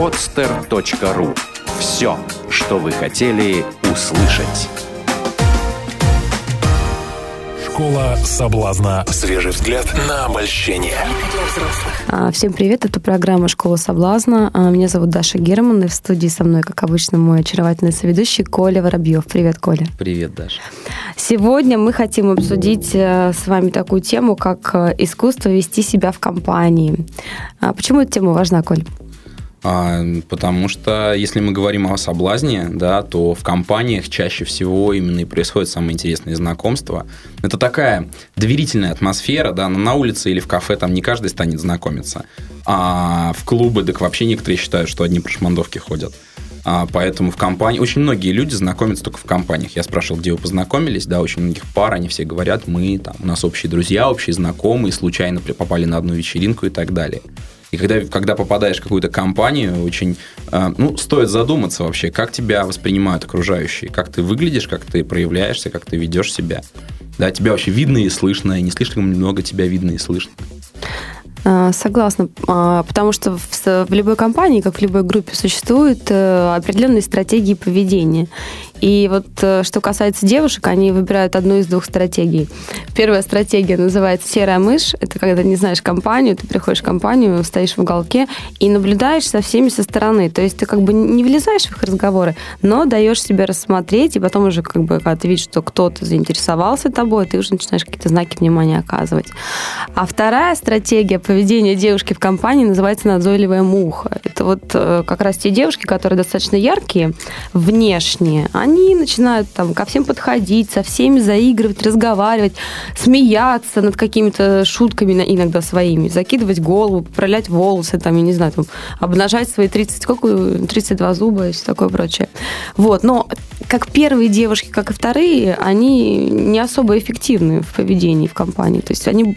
podster.ru Все, что вы хотели услышать. Школа соблазна. Свежий взгляд на обольщение. А, Всем привет, это программа «Школа соблазна». А, Меня зовут Даша Герман, и в студии со мной, как обычно, мой очаровательный соведущий Коля Воробьев. Привет, Коля. Привет, Даша. Сегодня мы хотим обсудить э, с вами такую тему, как э, искусство вести себя в компании. А Почему эта тема важна, Коль? А, потому что если мы говорим о соблазне, да, то в компаниях чаще всего именно и происходят самые интересные знакомства. Это такая доверительная атмосфера, да, на улице или в кафе там не каждый станет знакомиться. А в клубы, так вообще некоторые считают, что одни прошмандовки ходят. А, поэтому в компании... Очень многие люди знакомятся только в компаниях. Я спрашивал, где вы познакомились. Да, очень многих пар, они все говорят, мы, там, у нас общие друзья, общие знакомые, случайно попали на одну вечеринку и так далее. И когда, когда попадаешь в какую-то компанию, очень, э, ну, стоит задуматься вообще, как тебя воспринимают окружающие, как ты выглядишь, как ты проявляешься, как ты ведешь себя. Да, тебя вообще видно и слышно, и не слишком много тебя видно и слышно. А, Согласна, А, потому что в любой компании, как в любой группе, существуют э, определенные стратегии поведения. И вот э, что касается девушек, они выбирают одну из двух стратегий. Первая стратегия называется серая мышь. Это когда не знаешь компанию, ты приходишь в компанию, стоишь в уголке и наблюдаешь со всеми со стороны. То есть ты как бы не влезаешь в их разговоры, но даешь себя рассмотреть, и потом уже как бы, когда ты видишь, что кто-то заинтересовался тобой, ты уже начинаешь какие-то знаки внимания оказывать. А вторая стратегия поведения девушки в компании называется назойливая муха. Это вот э, как раз те девушки, которые достаточно яркие внешне, они начинают там ко всем подходить, со всеми заигрывать, разговаривать, смеяться над какими-то шутками иногда своими, закидывать голову, поправлять волосы, там, я не знаю, там, обнажать свои 30, сколько, 32 зуба и все такое прочее. Вот, но как первые девушки, как и вторые, они не особо эффективны в поведении в компании. То есть они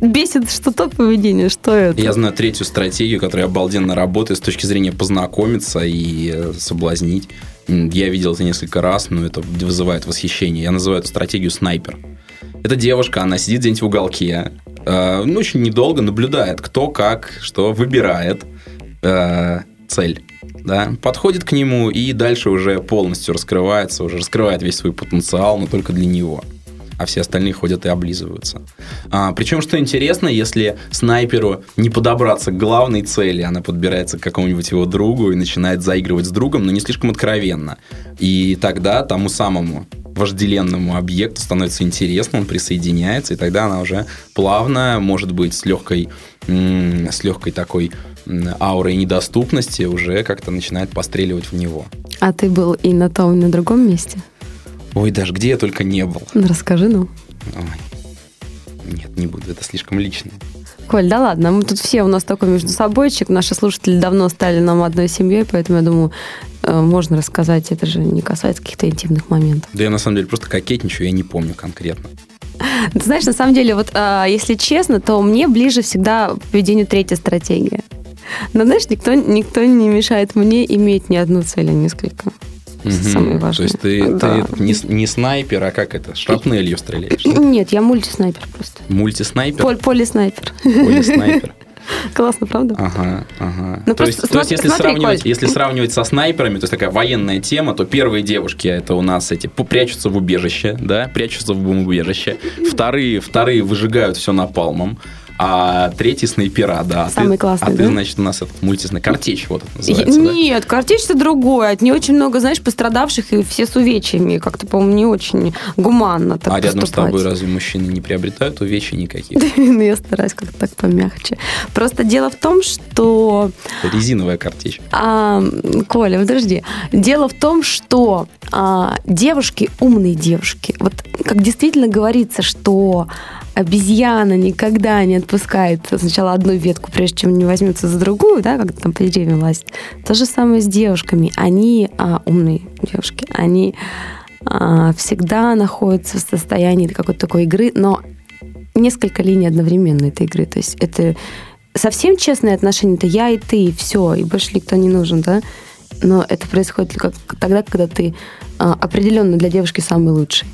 бесит, что то поведение, что это. Я знаю третью стратегию, которая обалденно работает с точки зрения познакомиться и э, соблазнить. Я видел это несколько раз, но это вызывает восхищение. Я называю эту стратегию снайпер. Эта девушка, она сидит где-нибудь в уголке, э, ну, очень недолго наблюдает, кто как, что выбирает э, цель. Да, подходит к нему и дальше уже полностью раскрывается, уже раскрывает весь свой потенциал, но только для него а все остальные ходят и облизываются. А, причем, что интересно, если снайперу не подобраться к главной цели, она подбирается к какому-нибудь его другу и начинает заигрывать с другом, но не слишком откровенно. И тогда тому самому вожделенному объекту становится интересно, он присоединяется, и тогда она уже плавно, может быть, с легкой, с легкой такой аурой недоступности уже как-то начинает постреливать в него. А ты был и на том, и на другом месте? Ой, даже где я только не был. Ну, расскажи, ну. Ой. Нет, не буду, это слишком лично. Коль, да ладно, мы тут все у нас такой между собойчик, наши слушатели давно стали нам одной семьей, поэтому я думаю, э, можно рассказать, это же не касается каких-то интимных моментов. Да я на самом деле просто кокетничаю, я не помню конкретно. Ты знаешь, на самом деле, вот а, если честно, то мне ближе всегда поведению третья стратегия. Но, знаешь, никто, никто не мешает мне иметь не одну цель, а несколько. Самое важное. То есть ты, Да. ты не, не снайпер, а как это? Шрапнелью стреляешь? Нет, я мультиснайпер просто. Мультиснайпер? Поль, полиснайпер. Полиснайпер? Классно, правда? Ага, ага. Ну, то, просто есть, то смотри- есть, если, смотри, сравнивать, Коль. если сравнивать со снайперами, то есть такая военная тема, то первые девушки это у нас эти прячутся в убежище, да, прячутся в убежище. Вторые, вторые выжигают все напалмом. А третий снайпера, да. А ты- Самый классный, А ты, да? значит, у нас этот мультиснайпер. Картечь вот это называется, да? Нет, картечь это другое. От не очень много, знаешь, пострадавших и все с увечьями. Как-то, по-моему, не очень гуманно так а рядом с поступать. тобой разве мужчины не приобретают увечий никаких? Ну, я стараюсь как-то так помягче. Просто дело в том, что... Резиновая картечь. а, Коля, подожди. Дело в том, что а, девушки, умные девушки, вот как действительно говорится, что обезьяна никогда не отпускает сначала одну ветку, прежде чем не возьмется за другую, да, как там по деревьям лазит. То же самое с девушками. Они а, умные девушки, они а, всегда находятся в состоянии какой-то такой игры, но несколько линий одновременно этой игры. То есть это совсем честные отношения, это я и ты, и все, и больше никто не нужен, да? Но это происходит как тогда, когда ты а, определенно для девушки самый лучший.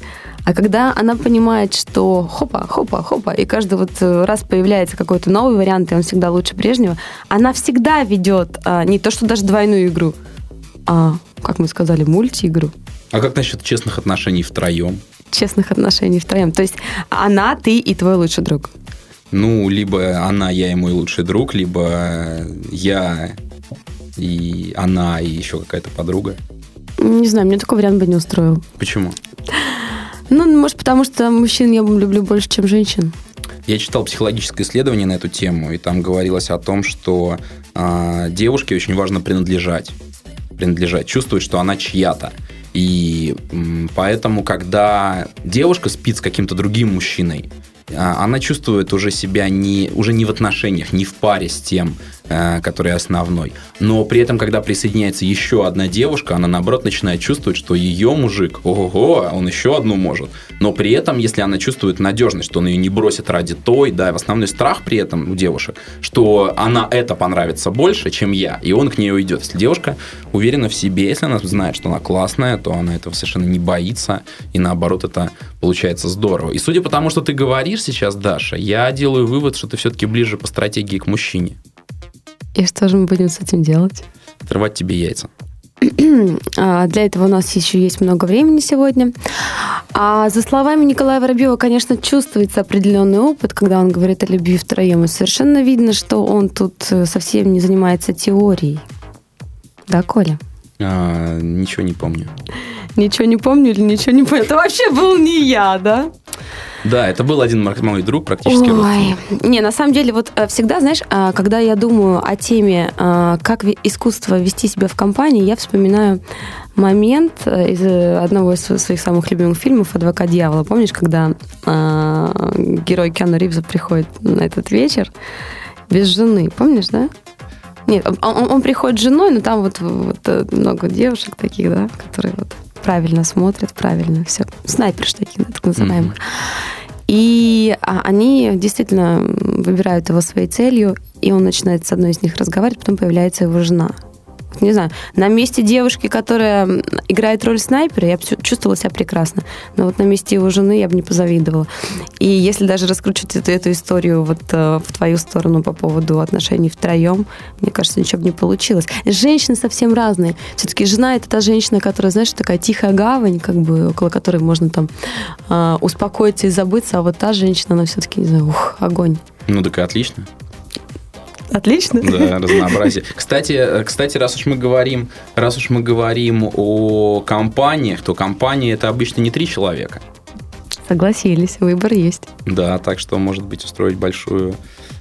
А когда она понимает, что хопа, хопа, хопа, и каждый вот э, раз появляется какой-то новый вариант, и он всегда лучше прежнего, она всегда ведет а, не то, что даже двойную игру, а, как мы сказали, мульти-игру. А как насчет честных отношений втроем? Честных отношений втроем. То есть она, ты и твой лучший друг. Ну, либо она, я и мой лучший друг, либо я и она, и еще какая-то подруга. Не знаю, мне такой вариант бы не устроил. Почему? Ну, может, потому что мужчин я люблю больше, чем женщин. Я читал психологическое исследование на эту тему, и там говорилось о том, что э, девушке очень важно принадлежать. Принадлежать, чувствовать, что она чья-то. И м, поэтому, когда девушка спит с каким-то другим мужчиной, а, она чувствует уже себя не, уже не в отношениях, не в паре с тем, который основной. Но при этом, когда присоединяется еще одна девушка, она наоборот начинает чувствовать, что ее мужик, ого, он еще одну может. Но при этом, если она чувствует надежность, что он ее не бросит ради той, да, в основной страх при этом у девушек, что она это понравится больше, чем я, и он к ней уйдет. Если девушка уверена в себе, если она знает, что она классная, то она этого совершенно не боится, и наоборот это получается здорово. И судя по тому, что ты говоришь сейчас, Даша, я делаю вывод, что ты все-таки ближе по стратегии к мужчине. И что же мы будем с этим делать? Отрывать тебе яйца. А, Для этого у нас еще есть много времени сегодня. А за словами Николая Воробьева, конечно, чувствуется определенный опыт, когда он говорит о любви втроем. И совершенно видно, что он тут э, совсем не занимается теорией. Да, Коля? А, ничего не помню. Ничего не помню или ничего не помню? Это вообще был не я, да? Да, это был один мой- друг, практически. Ой, не, на самом деле, вот э, всегда, знаешь, а, когда я думаю о теме, а, как искусство вести себя в компании, я вспоминаю момент э, из э, одного из своих самых любимых фильмов «Адвокат дьявола». Помнишь, когда герой Киану Ривза приходит на этот вечер без жены? Помнишь, да? Нет, он, он- он приходит с женой, но там вот, вот, э, много девушек таких, да, которые вот правильно смотрят, правильно все. Снайперш таких, да, так называемых. И а, они действительно выбирают его своей целью, и он начинает с одной из них разговаривать, потом появляется его жена. Не знаю, на месте девушки, которая играет роль снайпера, я чувствовала себя прекрасно. Но вот на месте его жены я бы не позавидовала. И если даже раскручивать эту, эту историю вот э, в твою сторону по поводу отношений втроем, мне кажется, ничего бы не получилось. Женщины совсем разные. Все-таки жена это та женщина, которая, знаешь, такая тихая гавань, как бы около которой можно там э, успокоиться и забыться, а вот та женщина, она все-таки, не знаю, ух, огонь. Ну, так и отлично. Отлично. Да, разнообразие. Кстати, э, кстати, раз уж мы говорим, раз уж мы говорим о компаниях, то компания это обычно не три человека. Согласились, выбор есть. Да, так что может быть устроить большую.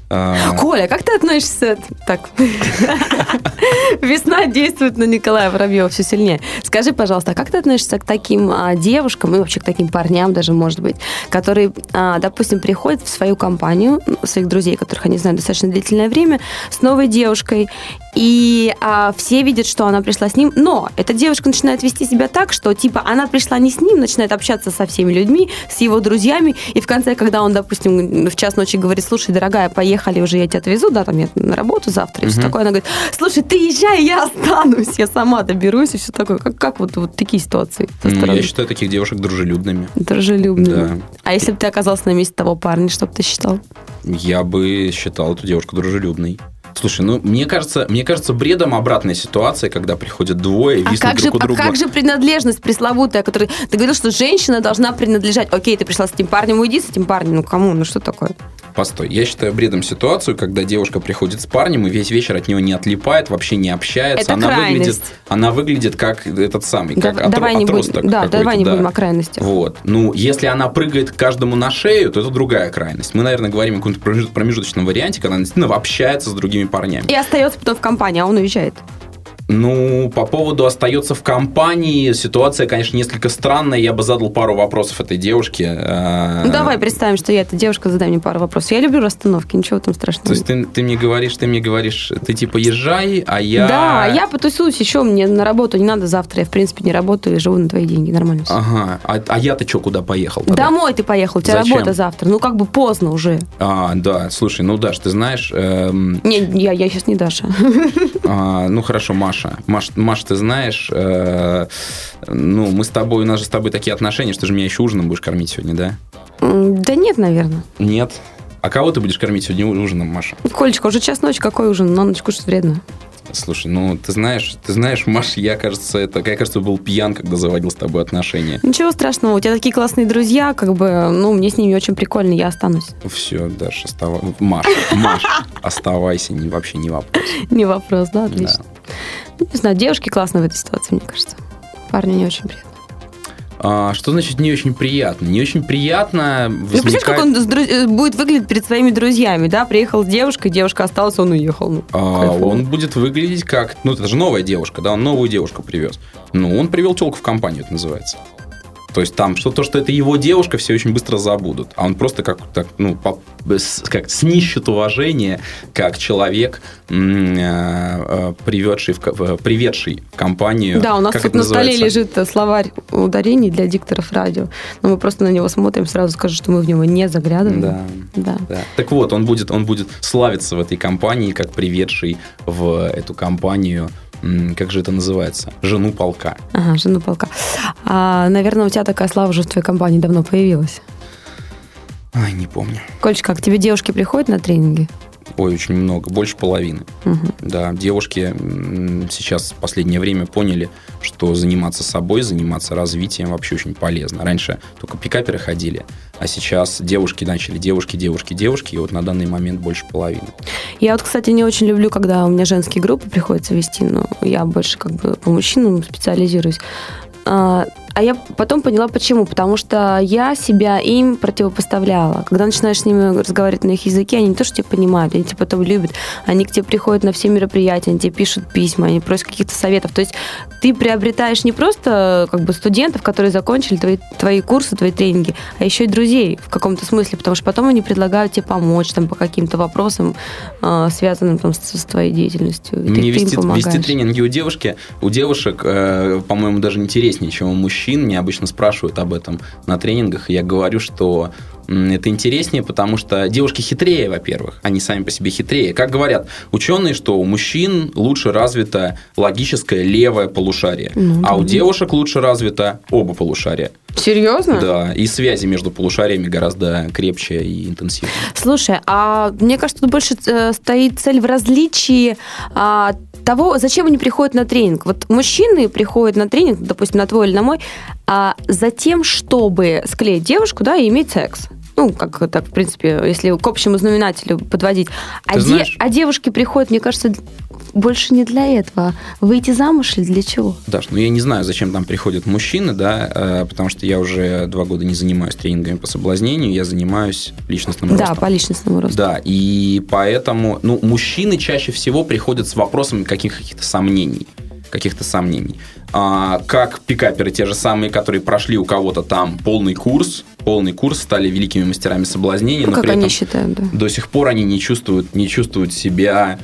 Э, Коля, как ты относишься... Так. Весна действует на Николая Воробьева все сильнее. Скажи, пожалуйста, а как ты относишься к таким а, девушкам и вообще к таким парням даже, может быть, которые, а, допустим, приходят в свою компанию, своих друзей, которых они знают достаточно длительное время, с новой девушкой, и а, все видят, что она пришла с ним, но эта девушка начинает вести себя так, что, типа, она пришла не с ним, начинает общаться со всеми людьми, с его друзьями, и в конце, когда он, допустим, в час ночи говорит, слушай, дорогая, поехали уже, я тебя отвезу, да, там я на работу завтра, и все такое, она говорит, слушай, ты езжай, я останусь, я сама доберусь, и все такое. Как, как вот, вот такие ситуации ну, я считаю таких девушек дружелюбными. Дружелюбными. Да. А если бы ты оказался на месте того парня, что бы ты считал? Я бы считал эту девушку дружелюбной. Слушай, ну мне кажется, мне кажется бредом обратная ситуация, когда приходят двое и А как, же, друг у а друга. как же принадлежность пресловутая, которая... Ты говорил, что женщина должна принадлежать. Окей, ты пришла с этим парнем, уйди с этим парнем. Ну, кому? Ну, что такое? Постой, я считаю бредом ситуацию, когда девушка приходит с парнем и весь вечер от него не отлипает, вообще не общается. Это она крайность. выглядит, она выглядит как этот самый, как Дав- отро- давай не будем, отросток да, какой-то, давай не да. будем о крайностях. Вот. Ну, если она прыгает каждому на шею, то это другая крайность. Мы, наверное, говорим о каком-то промежут- промежуточном варианте, когда она действительно общается с другими парнями. И остается потом в компании, а он уезжает. Ну, по поводу остается в компании, ситуация, конечно, несколько странная. Я бы задал пару вопросов этой девушке. Э, Ну, давай представим, что я эта девушка, задай мне пару вопросов. Я люблю расстановки, ничего там страшного. То есть ты, ты мне говоришь, ты мне говоришь, ты типа езжай, а я... Да, я потусуюсь еще, мне на работу не надо завтра. Я, в принципе, не работаю и живу на твои деньги. Нормально всё. Ага, а, а я-то что, куда поехал? тогда? Домой ты поехал, у тебя Зачем? работа завтра. Ну, как бы поздно уже. А, да, слушай, ну, Даш, ты знаешь, эм, Не, я, я сейчас не Даша. а, ну, хорошо, Маша, Маша, Маш, Маш, ты знаешь, э, ну, мы с тобой, у нас же с тобой такие отношения, что же меня еще ужином будешь кормить сегодня, да? Да нет, наверное. Нет. А кого ты будешь кормить сегодня ужином, Маша? Колечка, уже час ночи, какой ужин? На ночь кушать вредно. Слушай, ну ты знаешь, ты знаешь, Маш, я кажется, это, я кажется, был пьян, когда заводил с тобой отношения. Ничего страшного, у тебя такие классные друзья, как бы, ну, мне с ними очень прикольно, я останусь. Все, Даша, оставайся. Маш, Маш, оставайся, не, вообще не вопрос. Не вопрос, да, отлично. Ну, не знаю, девушки классно в этой ситуации, мне кажется. Парню не очень приятно. А, что значит не очень приятно? Не очень приятно Ну, представляешь, как возникает... он друз- э, будет выглядеть перед своими друзьями, да? Приехал с девушкой, девушка осталась, он уехал. Ну, А, он будет выглядеть как... Ну, это же новая девушка, да? Он новую девушку привез. Ну, он привел телку в компанию, это называется. То есть там что то, что это его девушка, все очень быстро забудут. А он просто как, так, ну, по- с- как снищет уважение, как человек, э, э, приведший в, приведший в компанию. Да, у нас тут на столе называется? лежит э, словарь ударений для дикторов радио. Но мы просто на него смотрим, сразу скажем, что мы в него не заглядываем. Да. Да. Да. Так вот, он будет, он будет славиться в этой компании, как приведший в эту компанию, как же это называется, жену полка. Ага, жену полка. А, наверное, у тебя такая слава уже в твоей компании давно появилась. Ай, не помню. Кольчка, к тебе девушки приходят на тренинги? Ой, очень много, больше половины. Мгм. Да, девушки сейчас в последнее время поняли, что заниматься собой, заниматься развитием вообще очень полезно. Раньше только пикаперы ходили, а сейчас девушки начали девушки, девушки, девушки, и вот на данный момент больше половины. Я вот, кстати, не очень люблю, когда у меня женские группы приходится вести, но я больше как бы по мужчинам специализируюсь. А я потом поняла, почему. Потому что я себя им противопоставляла. Когда начинаешь с ними разговаривать на их языке, они не то, что тебя понимают, они тебя потом любят. Они к тебе приходят на все мероприятия, они тебе пишут письма, они просят каких-то советов. То есть ты приобретаешь не просто как бы студентов, которые закончили твои, твои курсы, твои тренинги, а еще и друзей в каком-то смысле, потому что потом они предлагают тебе помочь там, по каким-то вопросам, а, связанным там, с, с твоей деятельностью. И ты- Мне ты вести, помогаешь. вести тренинги у девушки, у девушек, э, по-моему, даже интереснее, чем у мужчин. Меня обычно спрашивают об этом на тренингах. и Я говорю, что это интереснее, потому что девушки хитрее, во-первых. Они сами по себе хитрее. Как говорят ученые, что у мужчин лучше развито логическое левое полушарие, Ну, а у девушек лучше развито оба полушария. Серьезно? Да, и связи между полушариями гораздо крепче и интенсивнее. Слушай, а мне кажется, тут больше э, стоит цель в различии а, того, зачем они приходят на тренинг. Вот мужчины приходят на тренинг, допустим, на твой или на мой, а за тем, чтобы склеить девушку, да, и иметь секс. Ну, как так, в принципе, если к общему знаменателю подводить. А, Ты де- знаешь- а девушки приходят, мне кажется, больше не для этого. Выйти замуж или для чего? Даш, ну я не знаю, зачем там приходят мужчины, да, э, потому что я уже два года не занимаюсь тренингами по соблазнению, я занимаюсь личностным Да, ростом. по личностному росту. Да, и поэтому, ну, мужчины чаще всего приходят с вопросом каких- каких-то сомнений. Каких-то сомнений. А, как пикаперы, те же самые, которые прошли у кого-то там полный курс, полный курс, стали великими мастерами соблазнения, Ну, но как при они этом считают, да. до сих пор они не чувствуют, не чувствуют себя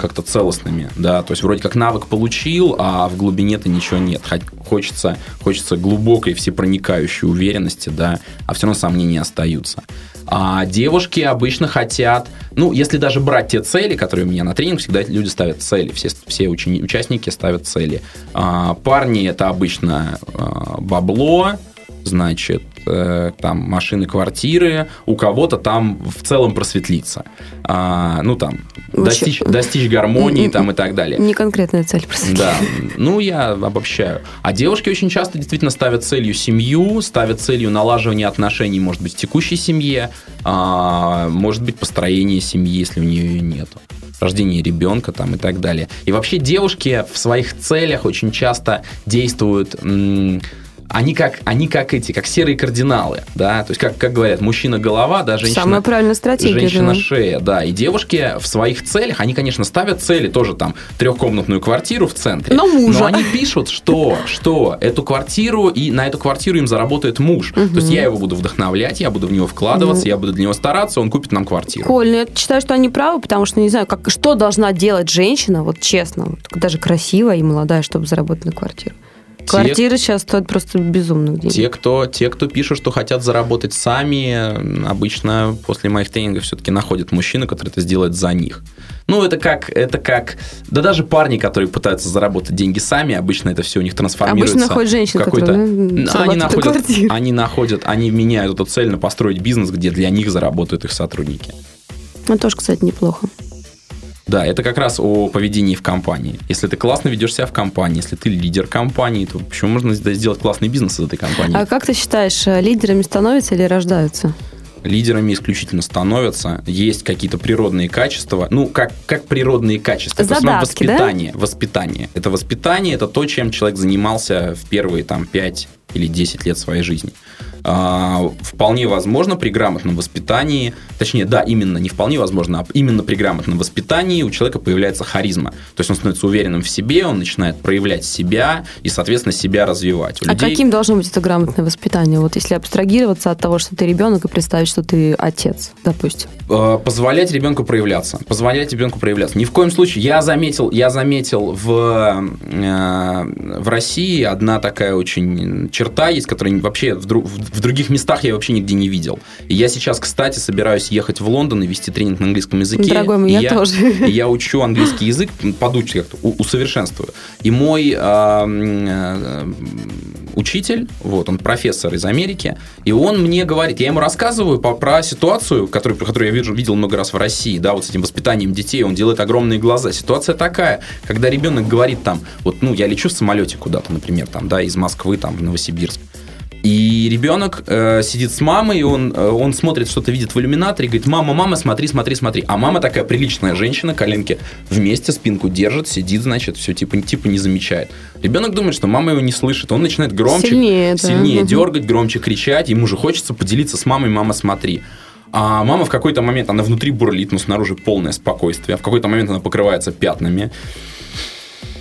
как-то целостными, да, то есть вроде как навык получил, а в глубине-то ничего нет. Хо- Хочется, хочется глубокой, всепроникающей уверенности, да, а все равно сомнения остаются. А девушки обычно хотят, ну, если даже брать те цели, которые у меня на тренинг, всегда люди ставят цели, все, все учени- участники ставят цели. А, парни это обычно а, бабло, значит, э, там машины, квартиры, у кого-то там в целом просветлиться. А, ну, там, Вообще- достичь, достичь гармонии там и так далее. Не конкретная цель просто. Да, ну я обобщаю. А девушки очень часто действительно ставят целью семью, ставят целью налаживания отношений, может быть, в текущей семье, а, может быть, построение семьи, если у нее ее нету рождение ребенка там и так далее. И вообще девушки в своих целях очень часто действуют они как, они как эти, как серые кардиналы, да, то есть, как, как говорят, мужчина голова, да, женщина... Самая правильная стратегия. Женщина да. шея, да. И девушки в своих целях, они, конечно, ставят цели тоже там трехкомнатную квартиру в центре. Но мужа. Но они пишут, что, что эту квартиру, и на эту квартиру им заработает муж. То есть я его буду вдохновлять, я буду в него вкладываться, Ну. я буду для него стараться, он купит нам квартиру. Коль, ну я считаю, что они правы, потому что не знаю, как, что должна делать женщина, вот честно, вот, даже красивая и молодая, чтобы заработать на квартиру. Квартиры сейчас стоят просто безумных денег. Те кто, те, кто пишут, что хотят заработать сами, обычно после моих тренингов все-таки находят мужчину, который это сделает за них. Ну, это как, это как, да даже парни, которые пытаются заработать деньги сами, обычно это все у них трансформируется. Обычно находят женщин, какой-то... которые да, они, находят, квартиру. они находят, они меняют эту цель на построить бизнес, где для них заработают их сотрудники. Ну, тоже, кстати, неплохо. Да, это как раз о поведении в компании. Если ты классно ведешь себя в компании, если ты лидер компании, то почему можно сделать классный бизнес из этой компании? А как ты считаешь, э, лидерами становятся или рождаются? лидерами исключительно становятся. Есть какие-то природные качества. Ну, как, как природные качества. Это Задатки, да? воспитание. Воспитание. Это воспитание, это то, чем человек занимался в первые там 5 или 10 лет своей жизни. А, вполне возможно при грамотном воспитании, точнее, да, именно не вполне возможно, а именно при грамотном воспитании у человека появляется харизма. То есть он становится уверенным в себе, он начинает проявлять себя и, соответственно, себя развивать. У А людей- каким должно быть это грамотное воспитание? Вот если абстрагироваться от того, что ты ребенок, и представить, что ты отец, допустим. Э, позволять ребенку проявляться. Позволять ребенку проявляться. Ни в коем случае. Я заметил, я заметил в, э, в России одна такая очень черта есть, которая вообще в, дру- в других местах я вообще нигде не видел. И я сейчас, кстати, собираюсь ехать в Лондон и вести тренинг на английском языке. Дорогой мой, И я тоже. И я учу английский язык, подучу как-то, усовершенствую. И мой э, э, учитель, вот, он профессор из Америки, и он мне говорит, я ему рассказываю по- про ситуацию, которую, которую я вижу, видел много раз в России, да, вот с этим воспитанием детей, он делает огромные глаза. Ситуация такая, когда ребенок говорит там, вот, ну, я лечу в самолете куда-то, например, там, да, из Москвы, там, в Новосибирск, и ребенок э, сидит с мамой, и он, э, он смотрит, что-то видит в иллюминаторе, и говорит, мама, мама, смотри, смотри, смотри. А мама такая приличная женщина, коленки вместе, спинку держит, сидит, значит, все типа, типа не замечает. Ребенок думает, что мама его не слышит, он начинает громче, Сильнее, да. сильнее Мгм. дергать, громче кричать, ему же хочется поделиться с мамой, мама, смотри. А мама в какой-то момент, она внутри бурлит, но снаружи полное спокойствие. В какой-то момент она покрывается пятнами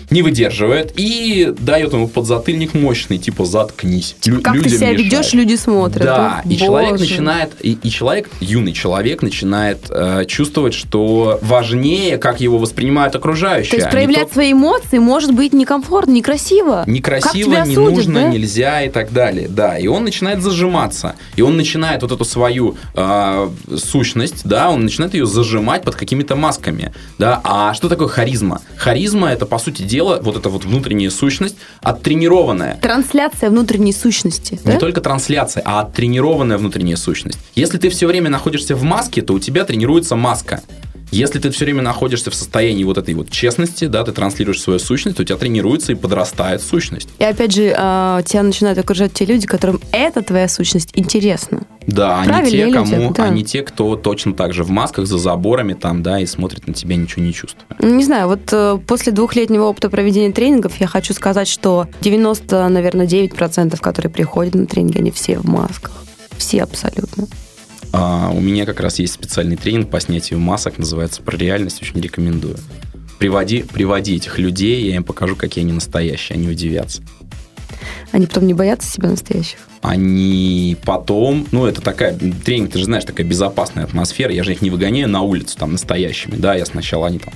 не выдерживает и дает ему подзатыльник мощный, типа заткнись. Лю- Как ты себя мешает. ведешь, люди смотрят. Да, и Боже. человек начинает, и, и человек, юный человек начинает э, чувствовать, что важнее, как его воспринимают окружающие. То есть а проявлять то, свои эмоции может быть некомфортно, некрасиво. Некрасиво, не осудят, нужно, да? нельзя и так далее. Да, и он начинает зажиматься. И он начинает вот эту свою э, сущность, да, он начинает ее зажимать под какими-то масками. Да, а что такое харизма? Харизма это, по сути дела, вот эта вот внутренняя сущность, оттренированная. Трансляция внутренней сущности. Не да? только трансляция, а оттренированная внутренняя сущность. Если ты все время находишься в маске, то у тебя тренируется маска. Если ты все время находишься в состоянии вот этой вот честности, да, ты транслируешь свою сущность, у тебя тренируется и подрастает сущность. И опять же, а, тебя начинают окружать те люди, которым эта твоя сущность интересна. Да, они те, люди, кому, да. они те, кто точно так же в масках за заборами там, да, и смотрит на тебя ничего не чувствуя. Не знаю, вот э, после двухлетнего опыта проведения тренингов я хочу сказать, что 90, наверное, 9%, которые приходят на тренинги, они все в масках. Все абсолютно. А, у меня как раз есть специальный тренинг по снятию масок, называется «Про реальность», очень рекомендую. Приводи, приводи этих людей, я им покажу, какие они настоящие, они удивятся. Они потом не боятся себя настоящих. они потом, ну, это такая, тренинг, ты же знаешь, такая безопасная атмосфера, я же их не выгоняю на улицу там настоящими, да, я сначала, они там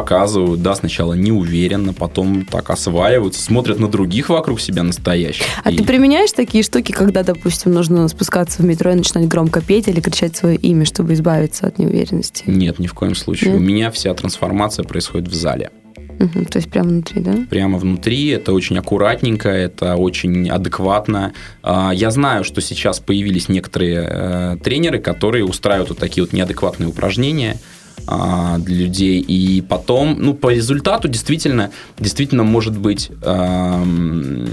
показывают, да, сначала неуверенно, потом так осваиваются, смотрят на других вокруг себя настоящих. А И ты применяешь такие штуки, когда, допустим, нужно спускаться в метро и начинать громко петь или кричать свое имя, чтобы избавиться от неуверенности? Нет, ни в коем случае. Нет? У меня вся трансформация происходит в зале. Мгм, то есть прямо внутри, да? прямо внутри. Это очень аккуратненько, это очень адекватно. А, Я знаю, что сейчас появились некоторые э, тренеры, которые устраивают вот такие вот неадекватные упражнения а, для людей. И потом, ну, по результату действительно, действительно может быть, эм,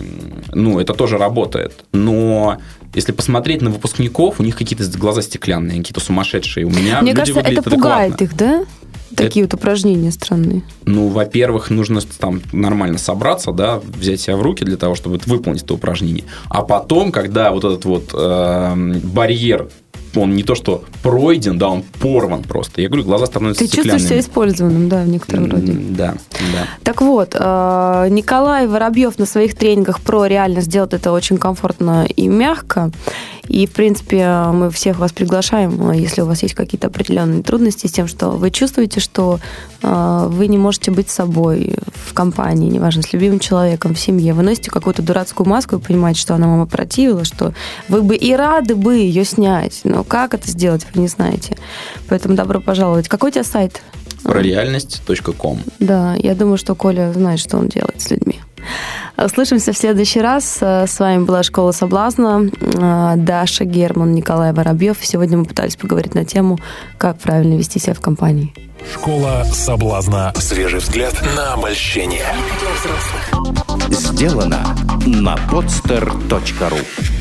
ну, это тоже работает. Но если посмотреть на выпускников, у них какие-то глаза стеклянные, какие-то сумасшедшие. У меня Мне кажется, это пугает адекватно. их, да? Такие вот упражнения странные. Ну, во-первых, нужно там нормально собраться, да, взять себя в руки для того, чтобы выполнить это упражнение. А потом, когда вот этот вот эм, барьер, он не то что пройден, да, он порван просто. Я говорю, глаза становятся Ты чувствуешь себя стеклянными. использованным, да, в некотором роде. Да, да. Так вот, э, Николай Воробьев на своих тренингах про реальность делает это очень комфортно и мягко. И, в принципе, мы всех вас приглашаем, э, если у вас есть какие-то определенные трудности с тем, что вы чувствуете, что э, вы не можете быть собой в компании, неважно, с любимым человеком, в семье, вы носите какую-то дурацкую маску и понимаете, что она вам опротивила, что вы бы и рады бы ее снять, но как это сделать, вы не знаете. Поэтому добро пожаловать. Какой у тебя сайт? Про реальность.ком. Да, я думаю, что Коля знает, что он делает с людьми. Услышимся в следующий раз. С вами была «Школа соблазна». Даша Герман, Николай Воробьев. Сегодня мы пытались поговорить на тему, как правильно вести себя в компании. Школа соблазна. Свежий взгляд на обольщение. Сделано на podster.ru